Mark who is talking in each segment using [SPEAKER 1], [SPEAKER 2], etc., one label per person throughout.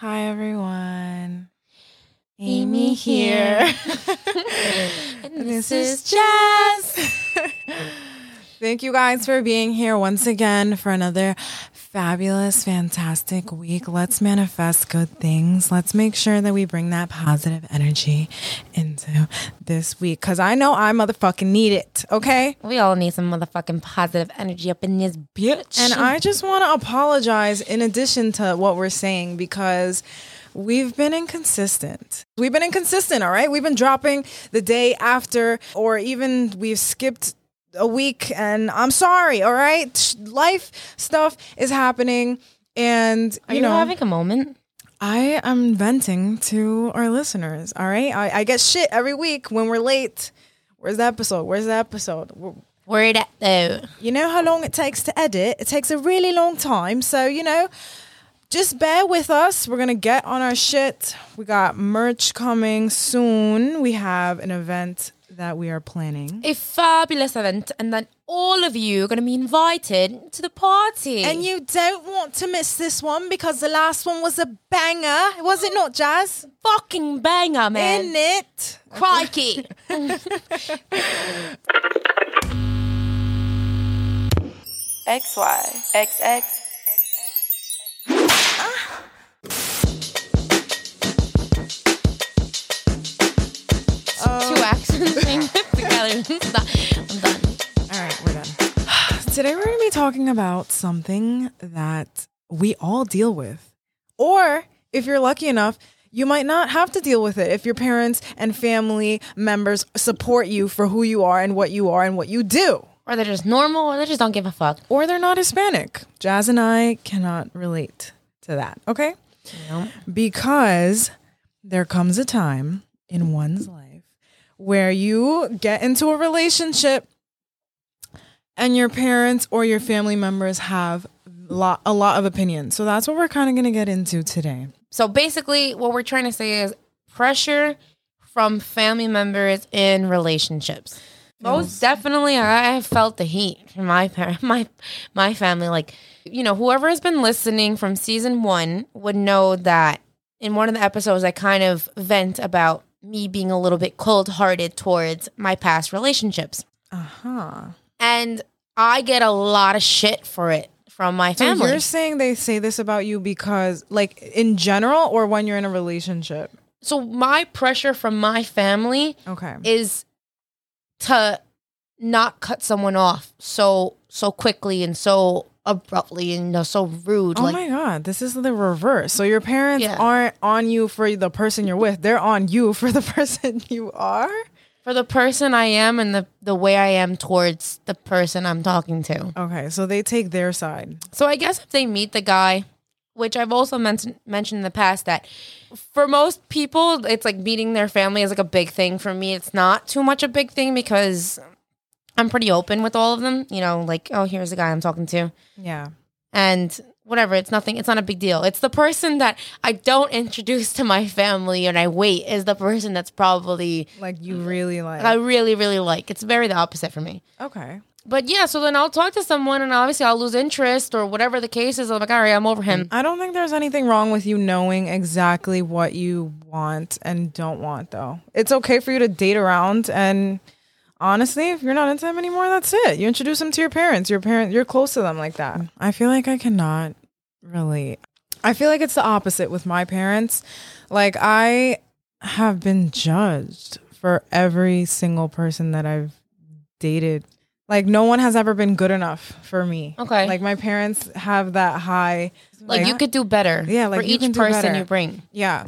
[SPEAKER 1] Hi, everyone.
[SPEAKER 2] Amy here.
[SPEAKER 1] and this is Jazz. Thank you guys for being here once again for another fabulous, fantastic week. Let's manifest good things. Let's make sure that we bring that positive energy into this week because I know I motherfucking need it. Okay.
[SPEAKER 2] We all need some motherfucking positive energy up in this bitch.
[SPEAKER 1] And I just want to apologize in addition to what we're saying because we've been inconsistent. We've been inconsistent, all right? We've been dropping the day after, or even we've skipped a week, and I'm sorry, all right? Life stuff is happening, and
[SPEAKER 2] Are
[SPEAKER 1] you
[SPEAKER 2] you
[SPEAKER 1] know,
[SPEAKER 2] having a moment?
[SPEAKER 1] I am venting to our listeners, all right? I, I get shit every week when we're late. Where's the episode? Where's the episode? We're-
[SPEAKER 2] Word at though.
[SPEAKER 1] you know how long it takes to edit? It takes a really long time. So, you know, just bear with us. We're going to get on our shit. We got merch coming soon. We have an event that we are planning.
[SPEAKER 2] A fabulous event, and then all of you are going to be invited to the party.
[SPEAKER 1] And you don't want to miss this one because the last one was a banger. Was it not, Jazz?
[SPEAKER 2] fucking banger, man.
[SPEAKER 1] In it.
[SPEAKER 2] Crikey.
[SPEAKER 3] XY, XX,
[SPEAKER 2] together. I'm done.
[SPEAKER 1] All right, we're done. Today we're going to be talking about something that we all deal with. Or if you're lucky enough, you might not have to deal with it if your parents and family members support you for who you are and what you are and what you do.
[SPEAKER 2] Or they're just normal, or they just don't give a fuck.
[SPEAKER 1] Or they're not Hispanic. Jazz and I cannot relate to that, okay? Because there comes a time in one's life where you get into a relationship and your parents or your family members have lot, a lot of opinions. So that's what we're kind of going to get into today.
[SPEAKER 2] So basically, what we're trying to say is pressure from family members in relationships. Most definitely, I have felt the heat from my my my family. Like, you know, whoever has been listening from season one would know that in one of the episodes, I kind of vent about me being a little bit cold hearted towards my past relationships,
[SPEAKER 1] Uh-huh.
[SPEAKER 2] and I get a lot of shit for it from my
[SPEAKER 1] So
[SPEAKER 2] family.
[SPEAKER 1] you're saying they say this about you because like in general or when you're in a relationship?
[SPEAKER 2] so my pressure from my family
[SPEAKER 1] Okay.
[SPEAKER 2] is to not cut someone off so so quickly and so abruptly and you know, so rude.
[SPEAKER 1] Oh
[SPEAKER 2] like
[SPEAKER 1] my god, this is the reverse. So your parents
[SPEAKER 2] Yeah.
[SPEAKER 1] aren't on you for the person you're with; they're on you for the person you are.
[SPEAKER 2] for the person I am and the the way I am towards the person I'm talking to.
[SPEAKER 1] Okay, so they take their side.
[SPEAKER 2] So I guess if they meet the guy, which I've also mentioned mentioned in the past that for most people it's like meeting their family is like a big thing. For me, it's not too much a big thing because I'm pretty open with all of them. You know, like oh here's the guy I'm talking to.
[SPEAKER 1] Yeah.
[SPEAKER 2] and whatever it's nothing it's not a big deal it's the person that i don't introduce to my family and i wait is the person that's probably
[SPEAKER 1] Like you really like.
[SPEAKER 2] i really really like it's very the opposite for me
[SPEAKER 1] okay.
[SPEAKER 2] but yeah so then i'll talk to someone and obviously i'll lose interest or whatever the case is i'm like all right i'm over him
[SPEAKER 1] I don't think there's anything wrong with you knowing exactly what you want and don't want, though. It's okay for you to date around and. Honestly, if you're not into them anymore, that's it. You introduce them to your parents. Your parent, you're close to them like that. I feel like I cannot relate. I feel like it's the opposite with my parents. Like I have been judged for every single person that I've dated. Like no one has ever been good enough for me.
[SPEAKER 2] Okay.
[SPEAKER 1] Like my parents have that high
[SPEAKER 2] like, you could do better
[SPEAKER 1] Yeah, like,
[SPEAKER 2] for each person
[SPEAKER 1] better.
[SPEAKER 2] you bring
[SPEAKER 1] yeah.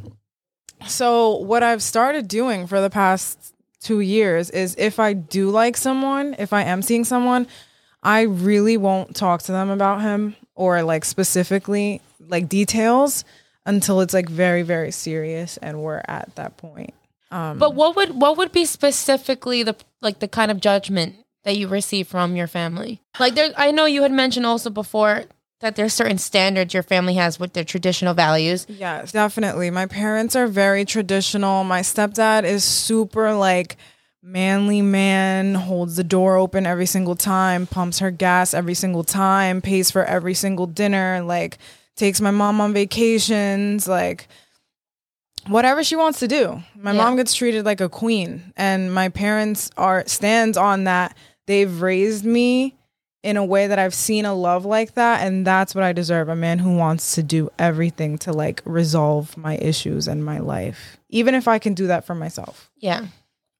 [SPEAKER 1] So what I've started doing for the past two years is if I do like someone, if I am seeing someone, I really won't talk to them about him or like specifically like details until it's like very, very serious and we're at that point. Um,
[SPEAKER 2] but what would what would be specifically the like the kind of judgment that you receive from your family like there i know you had mentioned also before that there's certain standards your family has with their traditional values
[SPEAKER 1] Yes, definitely. My parents are very traditional. My stepdad is super like manly man, holds the door open every single time, pumps her gas every single time, pays for every single dinner, like takes my mom on vacations, like whatever she wants to do. My
[SPEAKER 2] Yeah.
[SPEAKER 1] mom gets treated like a queen and my parents are stands on that. They've raised me in a way that I've seen a love like that and that's what I deserve, a man who wants to do everything to like resolve my issues and my life. Even if I can do that for myself.
[SPEAKER 2] Yeah.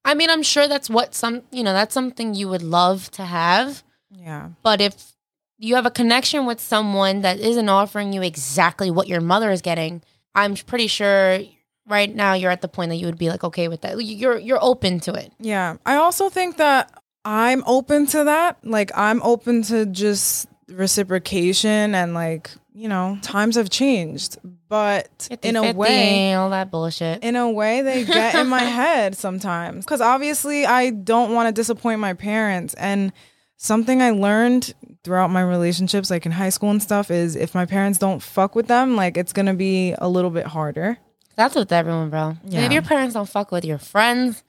[SPEAKER 2] I mean, I'm sure that's what some, you know, that's something you would love to have.
[SPEAKER 1] Yeah.
[SPEAKER 2] But if you have a connection with someone that isn't offering you exactly what your mother is getting, I'm pretty sure right now you're at the point that you would be like okay with that. You're you're open to it.
[SPEAKER 1] Yeah. I also think that I'm open to that. Like I'm open to just reciprocation and like, you know, times have changed. But in a
[SPEAKER 2] 50-50,
[SPEAKER 1] way
[SPEAKER 2] all that bullshit.
[SPEAKER 1] in a way they get in my head sometimes cuz obviously I don't want to disappoint my parents and something I learned throughout my relationships like in high school and stuff is if my parents don't fuck with them, like it's going to be a little bit harder.
[SPEAKER 2] That's with everyone, bro.
[SPEAKER 1] Yeah.
[SPEAKER 2] If your parents don't fuck with your friends,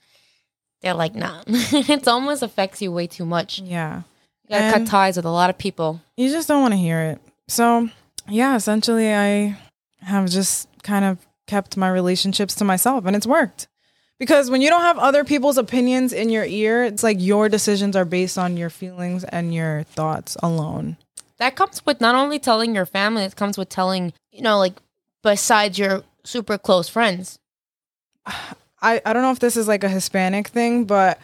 [SPEAKER 2] they're like, nah. it almost affects you way too much. You
[SPEAKER 1] Yeah.
[SPEAKER 2] gotta
[SPEAKER 1] And-
[SPEAKER 2] cut ties with a lot of people.
[SPEAKER 1] you just don't want to hear it. So, yeah, essentially, I have just kind of kept my relationships to myself and it's worked. Because when you don't have other people's opinions in your ear, it's like your decisions are based on your feelings and your thoughts alone.
[SPEAKER 2] That comes with not only telling your family, it comes with telling, you know, like besides your super close friends.
[SPEAKER 1] I, I don't know if this is like a Hispanic thing, but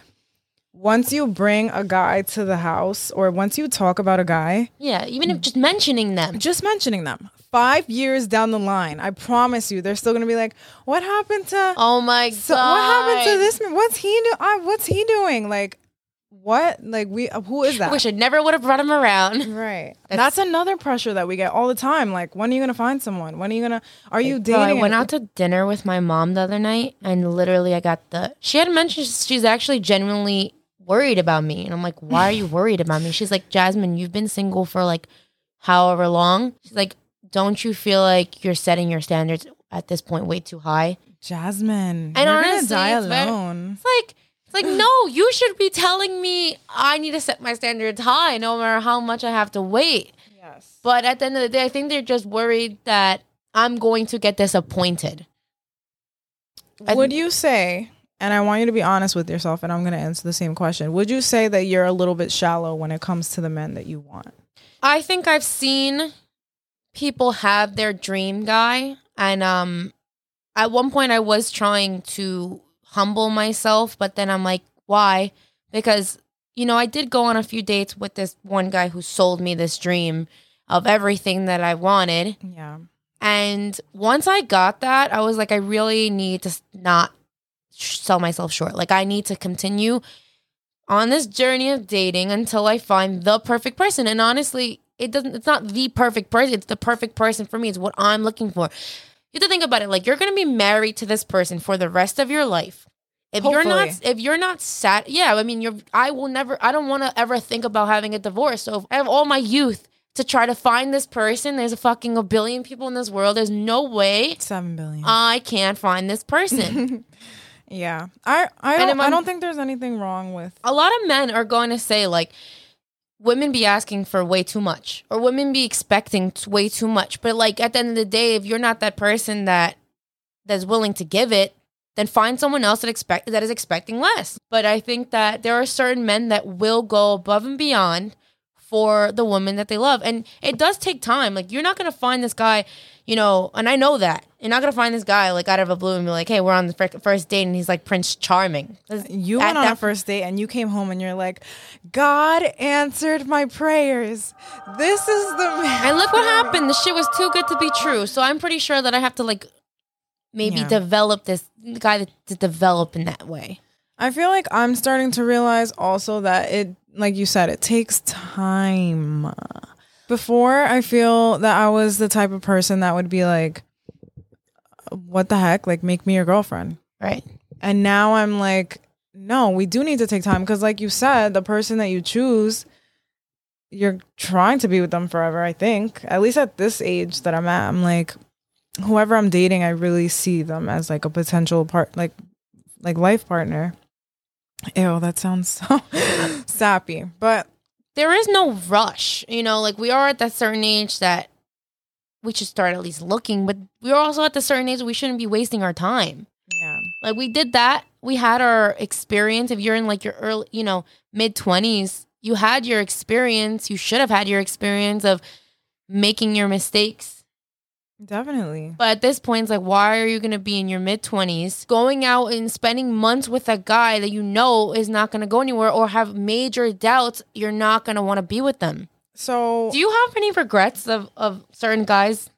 [SPEAKER 1] once you bring a guy to the house or once you talk about a guy,
[SPEAKER 2] Yeah, even if just mentioning them.
[SPEAKER 1] just mentioning them, five years down the line, I promise you, they're still to be like, what happened to.
[SPEAKER 2] Oh my
[SPEAKER 1] So
[SPEAKER 2] god.
[SPEAKER 1] what happened to this man? What's he do? Uh, what's he doing? Like, what? Like we? Uh, who is that?
[SPEAKER 2] wish I never would have brought him around.
[SPEAKER 1] right.
[SPEAKER 2] That's-
[SPEAKER 1] That's, another pressure that we get all the time. Like, when are you gonna find someone? When are you gonna? Are you dating?
[SPEAKER 2] I went out to dinner with my mom the other night, and literally, I got the. She had mentioned she's actually genuinely worried about me, and I'm like, "Why are you worried about me?" She's like, "Jasmine, you've been single for like however long." She's like, "Don't you feel like you're setting your standards at this point way too high?"
[SPEAKER 1] Jasmine.
[SPEAKER 2] And
[SPEAKER 1] you're
[SPEAKER 2] honestly,
[SPEAKER 1] gonna die
[SPEAKER 2] it's very-
[SPEAKER 1] alone.
[SPEAKER 2] It's like, it's like, no, you should be telling me I need to set my standards high, no matter how much I have to wait.
[SPEAKER 1] yes.
[SPEAKER 2] But at the end of the day, I think they're just worried that I'm going to get disappointed.
[SPEAKER 1] Would you say? And I want you to be honest with yourself, and I'm gonna answer the same question. Would you say that you're a little bit shallow when it comes to the men that you want?
[SPEAKER 2] I think I've seen people have their dream guy, and um, at one point I was trying to humble myself, but then I'm like, why? Because you know I did go on a few dates with this one guy who sold me this dream of everything that I wanted,
[SPEAKER 1] Yeah.
[SPEAKER 2] and once I got that, I was like, I really need to not sell myself short. Like, I need to continue on this journey of dating until I find the perfect person. And honestly, it doesn't, it's not the perfect person. It's the perfect person for me. It's what I'm looking for. You have to think about it. Like, you're going to be married to this person for the rest of your life. If you're not, if you're not sat, yeah, I mean, you're, I will never, I don't want to ever think about having a divorce. So if I have all my youth to try to find this person. There's a fucking a billion people in this world. There's no way
[SPEAKER 1] Seven billion.
[SPEAKER 2] I can't find this person.
[SPEAKER 1] yeah. I I don't,
[SPEAKER 2] I-
[SPEAKER 1] I don't think there's anything wrong with
[SPEAKER 2] a lot of men are going to say like women be asking for way too much or women be expecting way too much but like at the end of the day if you're not that person that that's willing to give it then find someone else that expect that is expecting less but i think that there are certain men that will go above and beyond for the woman that they love and it does take time like you're not going to find this guy you know and i know that you're not going to find this guy like out of a blue and be like hey we're on the fir- first date and he's like prince Charming.
[SPEAKER 1] You went on
[SPEAKER 2] that
[SPEAKER 1] a first date and you came home and you're like, God answered my prayers. This is the man.
[SPEAKER 2] And look what happened. The shit was too good to be true. So I'm pretty sure that I have to like maybe
[SPEAKER 1] Yeah.
[SPEAKER 2] develop this guy to, to develop in that way.
[SPEAKER 1] I feel like I'm starting to realize also that it, like you said, it takes time. Before, I feel that I was the type of person that would be like, what the heck? Like, make me your girlfriend.
[SPEAKER 2] Right.
[SPEAKER 1] And now I'm like, no, we do need to take time because, like you said, the person that you choose, you're trying to be with them forever. I think, at least at this age that I'm at, I'm like, whoever I'm dating, I really see them as like a potential part, like, like life partner. Ew, that sounds so sappy, but
[SPEAKER 2] There is no rush. You know, like we are at that certain age that we should start at least looking. But we're also at the certain age we shouldn't be wasting our time.
[SPEAKER 1] Yeah.
[SPEAKER 2] Like we did that. We had our experience. If you're in like your early, you know, mid twenties, you had your experience. You should have had your experience of making your mistakes.
[SPEAKER 1] Definitely.
[SPEAKER 2] But at this point, it's like, why are you going to be in your mid 20s going out and spending months with a guy that you know is not going to go anywhere or have major doubts you're not going to want to be with them?
[SPEAKER 1] So
[SPEAKER 2] Do you have any regrets of, of certain guys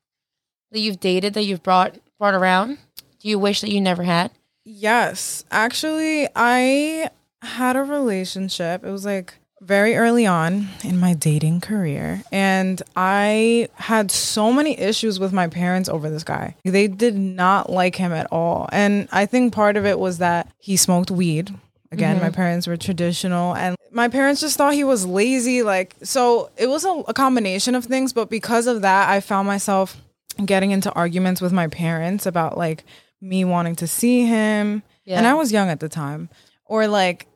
[SPEAKER 2] that you've dated that you've brought brought around? Do you wish that you never had?
[SPEAKER 1] Yes, actually, I had a relationship. It was like very early on in my dating career, and I had so many issues with my parents over this guy. They did not like him at all. And I think part of it was that he smoked weed. Again, mm-hmm. my parents were traditional, and my parents just thought he was lazy. Like, so it was a, a combination of things, but because of that, I found myself getting into arguments with my parents about like me wanting to see him and I was young at the time or like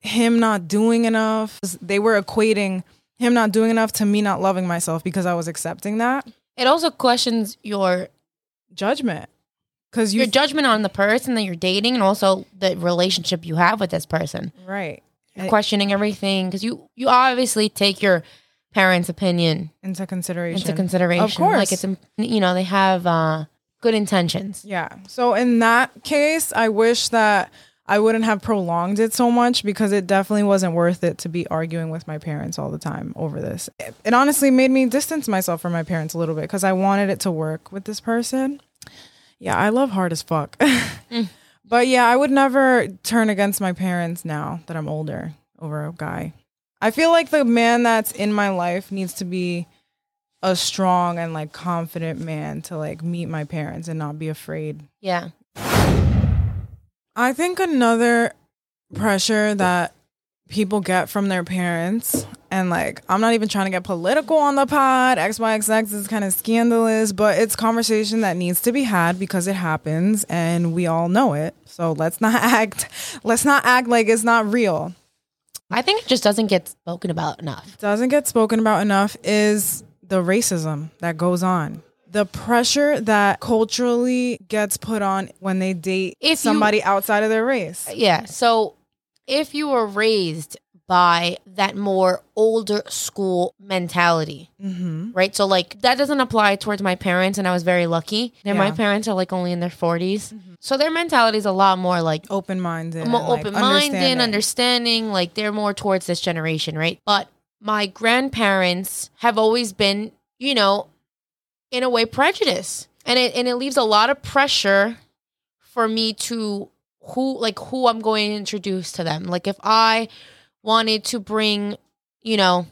[SPEAKER 1] him not doing enough they were equating him not doing enough to me not loving myself because I was accepting that
[SPEAKER 2] It also questions your
[SPEAKER 1] judgment you
[SPEAKER 2] your judgment on the person that you're dating and also the relationship you have with this person.
[SPEAKER 1] right
[SPEAKER 2] You're
[SPEAKER 1] Eh,
[SPEAKER 2] questioning everything because you you obviously take your parents' opinion
[SPEAKER 1] into consideration
[SPEAKER 2] into consideration.
[SPEAKER 1] Of course.
[SPEAKER 2] like it's you know they have uh, good intentions.
[SPEAKER 1] Yeah. So in that case, I wish that I wouldn't have prolonged it so much because it definitely wasn't worth it to be arguing with my parents all the time over this. It, it honestly made me distance myself from my parents a little bit because I wanted it to work with this person. Yeah, I love hard as fuck. But yeah, I would never turn against my parents now that I'm older over a guy. I feel like the man that's in my life needs to be a strong and like confident man to like meet my parents and not be afraid
[SPEAKER 2] Yeah,
[SPEAKER 1] I think another pressure that people get from their parents, and like, I'm not even trying to get political on the pod. XYXX is kind of scandalous, but it's conversation that needs to be had because it happens and we all know it. So let's not act, let's not act like it's not real.
[SPEAKER 2] I think it just doesn't get spoken about enough.
[SPEAKER 1] doesn't get spoken about enough is the racism that goes on. The pressure that culturally gets put on when they date
[SPEAKER 2] If you-
[SPEAKER 1] somebody outside of their race.
[SPEAKER 2] Yeah. So if you were raised by that more older school mentality,
[SPEAKER 1] Mm-hmm.
[SPEAKER 2] right? So like that doesn't apply towards my parents, and I was very lucky. They're my parents are like only in their 40s, so their mentality is a lot more like
[SPEAKER 1] Open minded.
[SPEAKER 2] more open minded, understanding. Like they're more towards this generation, right? But my grandparents have always been, you know, in a way prejudice And it and it leaves a lot of pressure for me to who like who I'm going to introduce to them. Like if I wanted to bring, you know,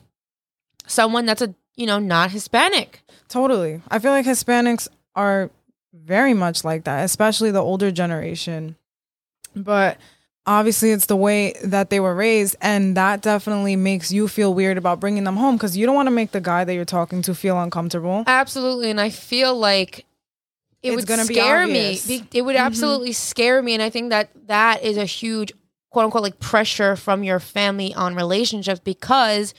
[SPEAKER 2] someone that's a you know, not Hispanic.
[SPEAKER 1] Totally. I feel like Hispanics are very much like that, especially the older generation. But obviously, it's the way that they were raised. And that definitely makes you feel weird about bringing them home because you don't want to make the guy that you're talking to feel uncomfortable.
[SPEAKER 2] Absolutely, and I feel like it
[SPEAKER 1] It's
[SPEAKER 2] would
[SPEAKER 1] gonna be
[SPEAKER 2] scare me. It would
[SPEAKER 1] Mhm.
[SPEAKER 2] absolutely scare me, and I think that that is a huge quote unquote like pressure from your family on relationships because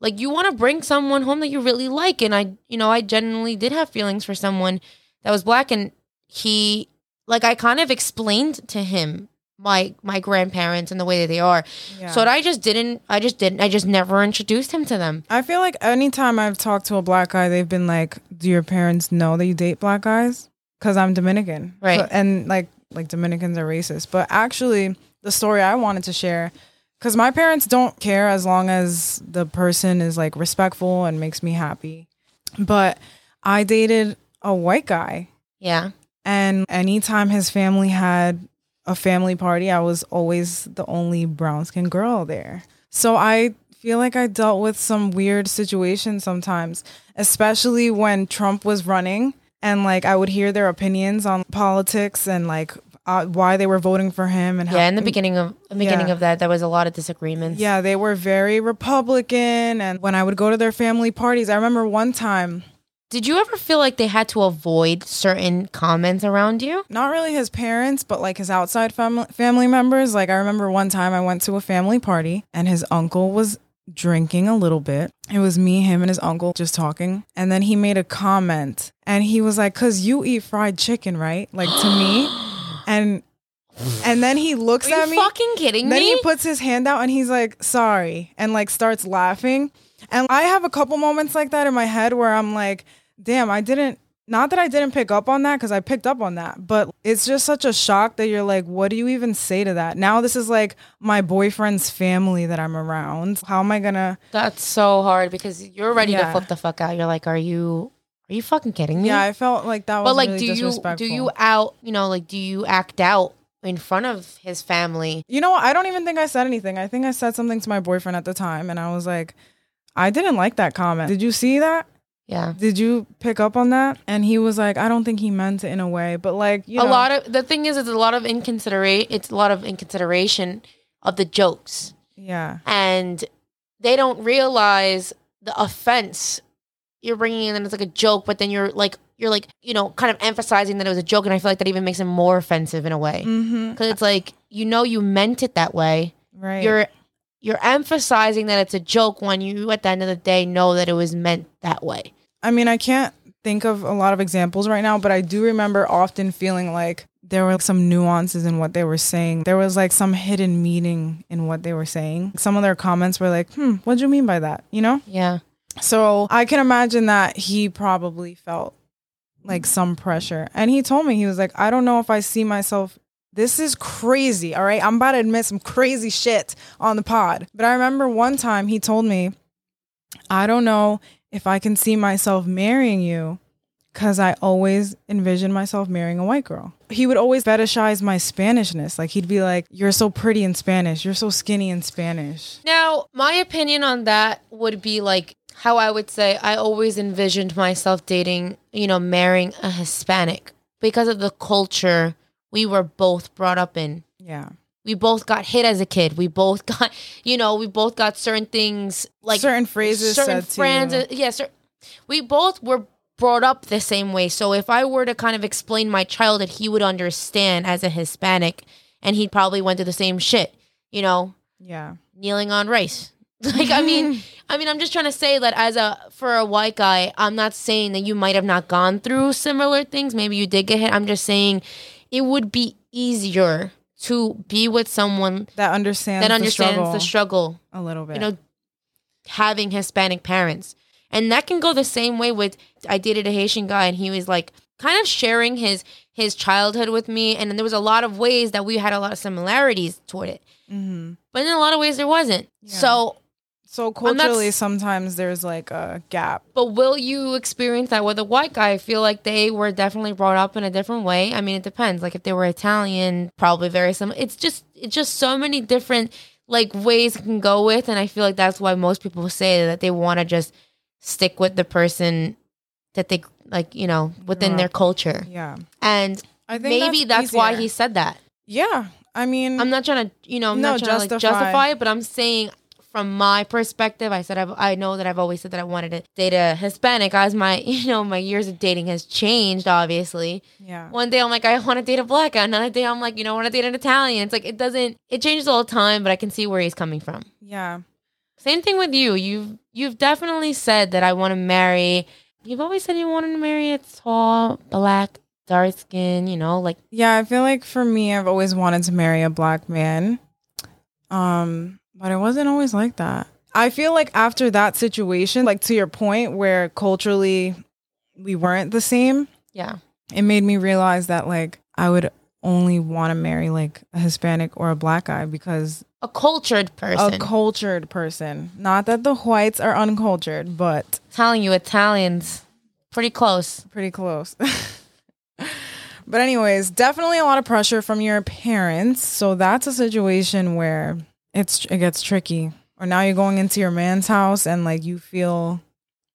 [SPEAKER 2] like you want to bring someone home that you really like, and I you know I genuinely did have feelings for someone that was black, and he like I kind of explained to him my my grandparents and the way that they are,
[SPEAKER 1] Yeah.
[SPEAKER 2] so I just didn't I just didn't I just never introduced him to them.
[SPEAKER 1] I feel like anytime I've talked to a black guy, they've been like, "Do your parents know that you date black guys?" Because I'm Dominican,
[SPEAKER 2] Right.
[SPEAKER 1] So- and like like Dominicans are racist. But actually, the story I wanted to share, because my parents don't care as long as the person is like respectful and makes me happy. But I dated a white guy,
[SPEAKER 2] Yeah.
[SPEAKER 1] and anytime his family had a family party, I was always the only brown skinned girl there. So I feel like I dealt with some weird situations sometimes, especially when Trump was running and like I would hear their opinions on politics and like uh, why they were voting for him and how
[SPEAKER 2] Yeah, in the beginning of the beginning
[SPEAKER 1] Yeah.
[SPEAKER 2] of that, there was a lot of disagreements.
[SPEAKER 1] yeah, they were very Republican. And when I would go to their family parties, I remember one time,
[SPEAKER 2] Did you ever feel like they had to avoid certain comments around you?
[SPEAKER 1] not really his parents, but like his outside family family members. Like I remember one time I went to a family party and his uncle was drinking a little bit. It was me, him, and his uncle just talking. And then he made a comment and he was like, Cause you eat fried chicken, right? Like to me. And and then he looks
[SPEAKER 2] Are
[SPEAKER 1] at
[SPEAKER 2] you
[SPEAKER 1] me.
[SPEAKER 2] fucking kidding
[SPEAKER 1] Then
[SPEAKER 2] me?
[SPEAKER 1] he puts his hand out and he's like, sorry, and like starts laughing. And I have a couple moments like that in my head where I'm like, damn, I didn't, not that I didn't pick up on that because I picked up on that, but it's just such a shock that you're like, what do you even say to that? Now this is like my boyfriend's family that I'm around. How am I gonna,
[SPEAKER 2] That's so hard because you're ready to
[SPEAKER 1] Yeah.
[SPEAKER 2] flip the fuck out. You're like, are you are you fucking kidding me?
[SPEAKER 1] yeah, I felt like that was
[SPEAKER 2] but like,
[SPEAKER 1] really
[SPEAKER 2] do you do you out? You know, like, do you act out in front of his family?
[SPEAKER 1] You know what? I don't even think I said anything. I think I said something to my boyfriend at the time and I was like, I didn't like that comment. Did you see that?
[SPEAKER 2] Yeah.
[SPEAKER 1] Did you pick up on that? And he was like, I don't think he meant it in a way, but like, you
[SPEAKER 2] a
[SPEAKER 1] know,
[SPEAKER 2] lot of the thing is, it's a lot of inconsiderate. It's a lot of inconsideration of the jokes,
[SPEAKER 1] yeah,
[SPEAKER 2] and they don't realize the offense you're bringing in. And it's like a joke, but then you're like, you're like, you know, kind of emphasizing that it was a joke, and I feel like that even makes it more offensive in a way
[SPEAKER 1] mm-hmm.
[SPEAKER 2] because it's like you know you meant it that way.
[SPEAKER 1] right.
[SPEAKER 2] You're you're emphasizing that it's a joke when you at the end of the day know that it was meant that way.
[SPEAKER 1] I mean, I can't think of a lot of examples right now, but I do remember often feeling like there were some nuances in what they were saying. There was like some hidden meaning in what they were saying. Some of their comments were like, "Hmm, what do you mean by that?" You know.
[SPEAKER 2] Yeah.
[SPEAKER 1] So I can imagine that he probably felt like some pressure. And he told me, he was like, I don't know if I see myself. This is crazy. All right. I'm about to admit some crazy shit on the pod. But I remember one time he told me, I don't know if I can see myself marrying you because I always envisioned myself marrying a white girl. He would always fetishize my Spanishness. Like he'd be like, You're so pretty in Spanish. You're so skinny in Spanish.
[SPEAKER 2] Now, my opinion on that would be like how I would say I always envisioned myself dating, you know, marrying a Hispanic because of the culture we were both brought up in.
[SPEAKER 1] Yeah.
[SPEAKER 2] We both got hit as a kid. We both got, you know, we both got certain things like
[SPEAKER 1] certain phrases
[SPEAKER 2] certain friends.
[SPEAKER 1] you.
[SPEAKER 2] uh, yeah, we both were brought up the same way. So if I were to kind of explain my childhood, he would understand as a Hispanic, and he probably went through the same shit. You know,
[SPEAKER 1] Yeah.
[SPEAKER 2] kneeling on rice. Like I mean, I mean, I'm just trying to say that as a for a white guy, I'm not saying that you might have not gone through similar things. Maybe you did get hit. I'm just saying it would be easier to be with someone
[SPEAKER 1] that understands
[SPEAKER 2] that
[SPEAKER 1] the
[SPEAKER 2] understands
[SPEAKER 1] struggle
[SPEAKER 2] the struggle
[SPEAKER 1] a little bit.
[SPEAKER 2] you know, having Hispanic parents. And that can go the same way with I dated a Haitian guy and he was like kind of sharing his his childhood with me and there was a lot of ways that we had a lot of similarities toward it.
[SPEAKER 1] hmm
[SPEAKER 2] But in a lot of ways there wasn't.
[SPEAKER 1] Yeah.
[SPEAKER 2] So,
[SPEAKER 1] So culturally, sometimes there's like a gap.
[SPEAKER 2] but will you experience that with a white guy? I feel like they were definitely brought up in a different way. I mean, it depends. Like if they were Italian, probably very similar. It's just it's just so many different like ways it can go with and I feel like that's why most people say that they want to just stick with the person that they like, you know, within their culture.
[SPEAKER 1] Yeah,
[SPEAKER 2] And
[SPEAKER 1] I think
[SPEAKER 2] maybe that's, why he said that.
[SPEAKER 1] Yeah, I mean,
[SPEAKER 2] I'm not trying to, you know, I'm
[SPEAKER 1] No,
[SPEAKER 2] not trying to like
[SPEAKER 1] justify.
[SPEAKER 2] justify it, but I'm saying from my perspective, I said I've, I know that I've always said that I wanted to date a Hispanic. As my, you know, my years of dating has changed, obviously.
[SPEAKER 1] yeah,
[SPEAKER 2] One day I'm like, I want to date a black guy. Another day I'm like, you know, I want to date an Italian. It's like it doesn't. It changes all the time, but I can see where he's coming from.
[SPEAKER 1] yeah,
[SPEAKER 2] Same thing with you. You've you've definitely said that I want to marry. You've always said you wanted to marry a tall, black, dark skin. You know, like
[SPEAKER 1] yeah. I feel like for me, I've always wanted to marry a black man, um, but it wasn't always like that. I feel like after that situation, like to your point, where culturally we weren't the same,
[SPEAKER 2] yeah,
[SPEAKER 1] it made me realize that like I would only want to marry like a Hispanic or a black guy because
[SPEAKER 2] a cultured person.
[SPEAKER 1] a cultured person. Not that the whites are uncultured, but
[SPEAKER 2] telling you, Italians, pretty close.
[SPEAKER 1] pretty close. but anyways, definitely a lot of pressure from your parents. So that's a situation where it's it gets tricky. Or now you're going into your man's house and like you feel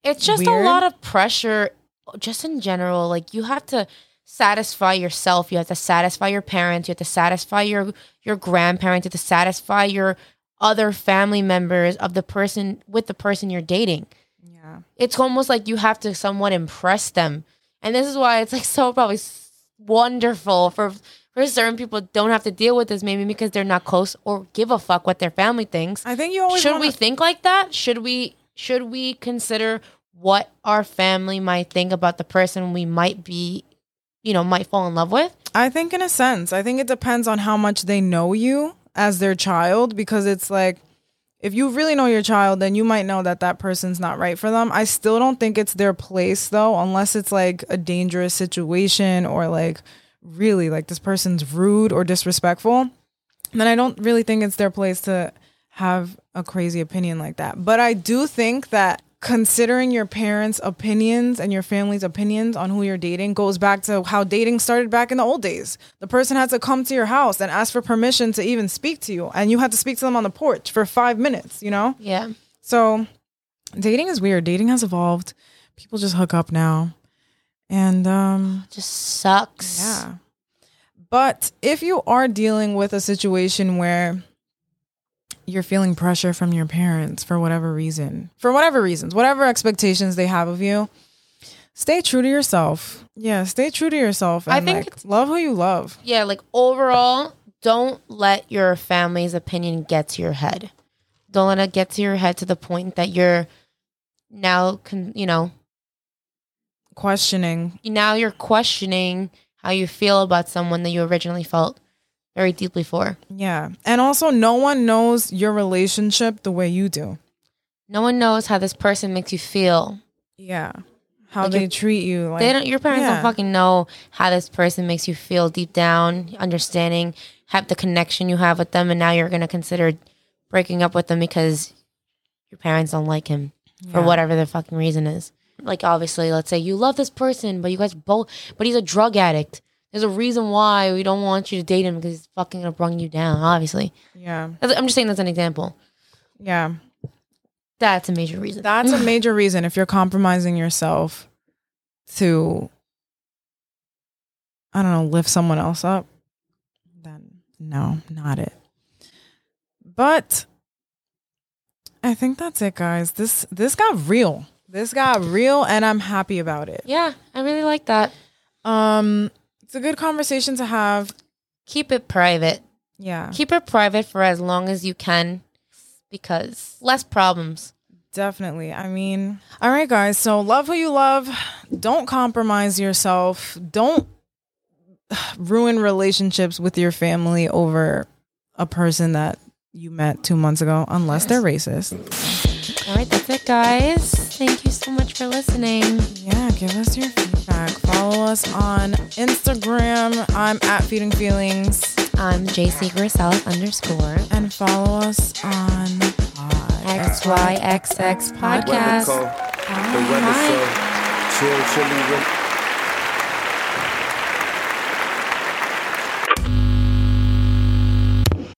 [SPEAKER 2] It's just
[SPEAKER 1] Weird.
[SPEAKER 2] a lot of pressure, just in general. Like you have to satisfy yourself. You have to satisfy your parents. You have to satisfy your your grandparents. You have to satisfy your other family members of the person with the person you're dating.
[SPEAKER 1] yeah.
[SPEAKER 2] It's almost like you have to somewhat impress them, and this is why it's like so probably wonderful for for certain people don't have to deal with this maybe because they're not close or give a fuck what their family thinks.
[SPEAKER 1] I think you always
[SPEAKER 2] should
[SPEAKER 1] wanna-
[SPEAKER 2] we think like that? Should we should we consider what our family might think about the person we might be, you know, might fall in love with?
[SPEAKER 1] I think in a sense, I think it depends on how much they know you as their child because it's like if you really know your child, then you might know that that person's not right for them. I still don't think it's their place though, unless it's like a dangerous situation or like really like this person's rude or disrespectful. Then I don't really think it's their place to have a crazy opinion like that. But I do think that considering your parents' opinions and your family's opinions on who you're dating goes back to how dating started back in the old days. The person had to come to your house and ask for permission to even speak to you, and you had to speak to them on the porch for five minutes, you know?
[SPEAKER 2] Yeah.
[SPEAKER 1] So dating is weird. Dating has evolved. People just hook up now. And um
[SPEAKER 2] Just sucks.
[SPEAKER 1] yeah. But if you are dealing with a situation where you're feeling pressure from your parents for whatever reason, for whatever reasons, whatever expectations they have of you, stay true to yourself. Yeah, stay true to yourself. And
[SPEAKER 2] I think
[SPEAKER 1] like, love who you love.
[SPEAKER 2] Yeah, like overall, don't let your family's opinion get to your head. Don't let it get to your head to the point that you're now, con- you know,
[SPEAKER 1] Questioning.
[SPEAKER 2] now you're questioning how you feel about someone that you originally felt very deeply for.
[SPEAKER 1] Yeah. And also, no one knows your relationship the way you do.
[SPEAKER 2] No one knows how this person makes you feel.
[SPEAKER 1] Yeah. How
[SPEAKER 2] Like
[SPEAKER 1] they treat you. Like,
[SPEAKER 2] they don't. Your parents
[SPEAKER 1] yeah.
[SPEAKER 2] don't fucking know how this person makes you feel deep down, understanding, have the connection you have with them, and now you're gonna consider breaking up with them because your parents don't like him for whatever the fucking reason is. Like obviously, let's say you love this person, but you guys both, but he's a drug addict. There's a reason why we don't want you to date him because he's fucking gonna bring you down. Obviously,
[SPEAKER 1] Yeah.
[SPEAKER 2] I'm just saying that's an example.
[SPEAKER 1] Yeah.
[SPEAKER 2] That's a major reason.
[SPEAKER 1] That's a major reason if you're compromising yourself to I don't know, lift someone else up, then no, not it. But I think that's it guys. This this got real. This got real and I'm happy about it.
[SPEAKER 2] yeah, I really like that.
[SPEAKER 1] Um it's a good conversation to have.
[SPEAKER 2] Keep it private.
[SPEAKER 1] Yeah.
[SPEAKER 2] keep it private for as long as you can because less problems
[SPEAKER 1] Definitely. I mean, all right, guys. So love who you love. Don't compromise yourself. Don't ruin relationships with your family over a person that you met two months ago, unless they're racist.
[SPEAKER 2] all right that's it guys thank you so much for listening
[SPEAKER 1] Yeah, give us your feedback. Follow us on Instagram. I'm at Feeding Feelings.
[SPEAKER 2] i'm jc Grisales underscore
[SPEAKER 1] And follow us on
[SPEAKER 2] xyxx podcast
[SPEAKER 4] cold. The weather so chill, chilly. With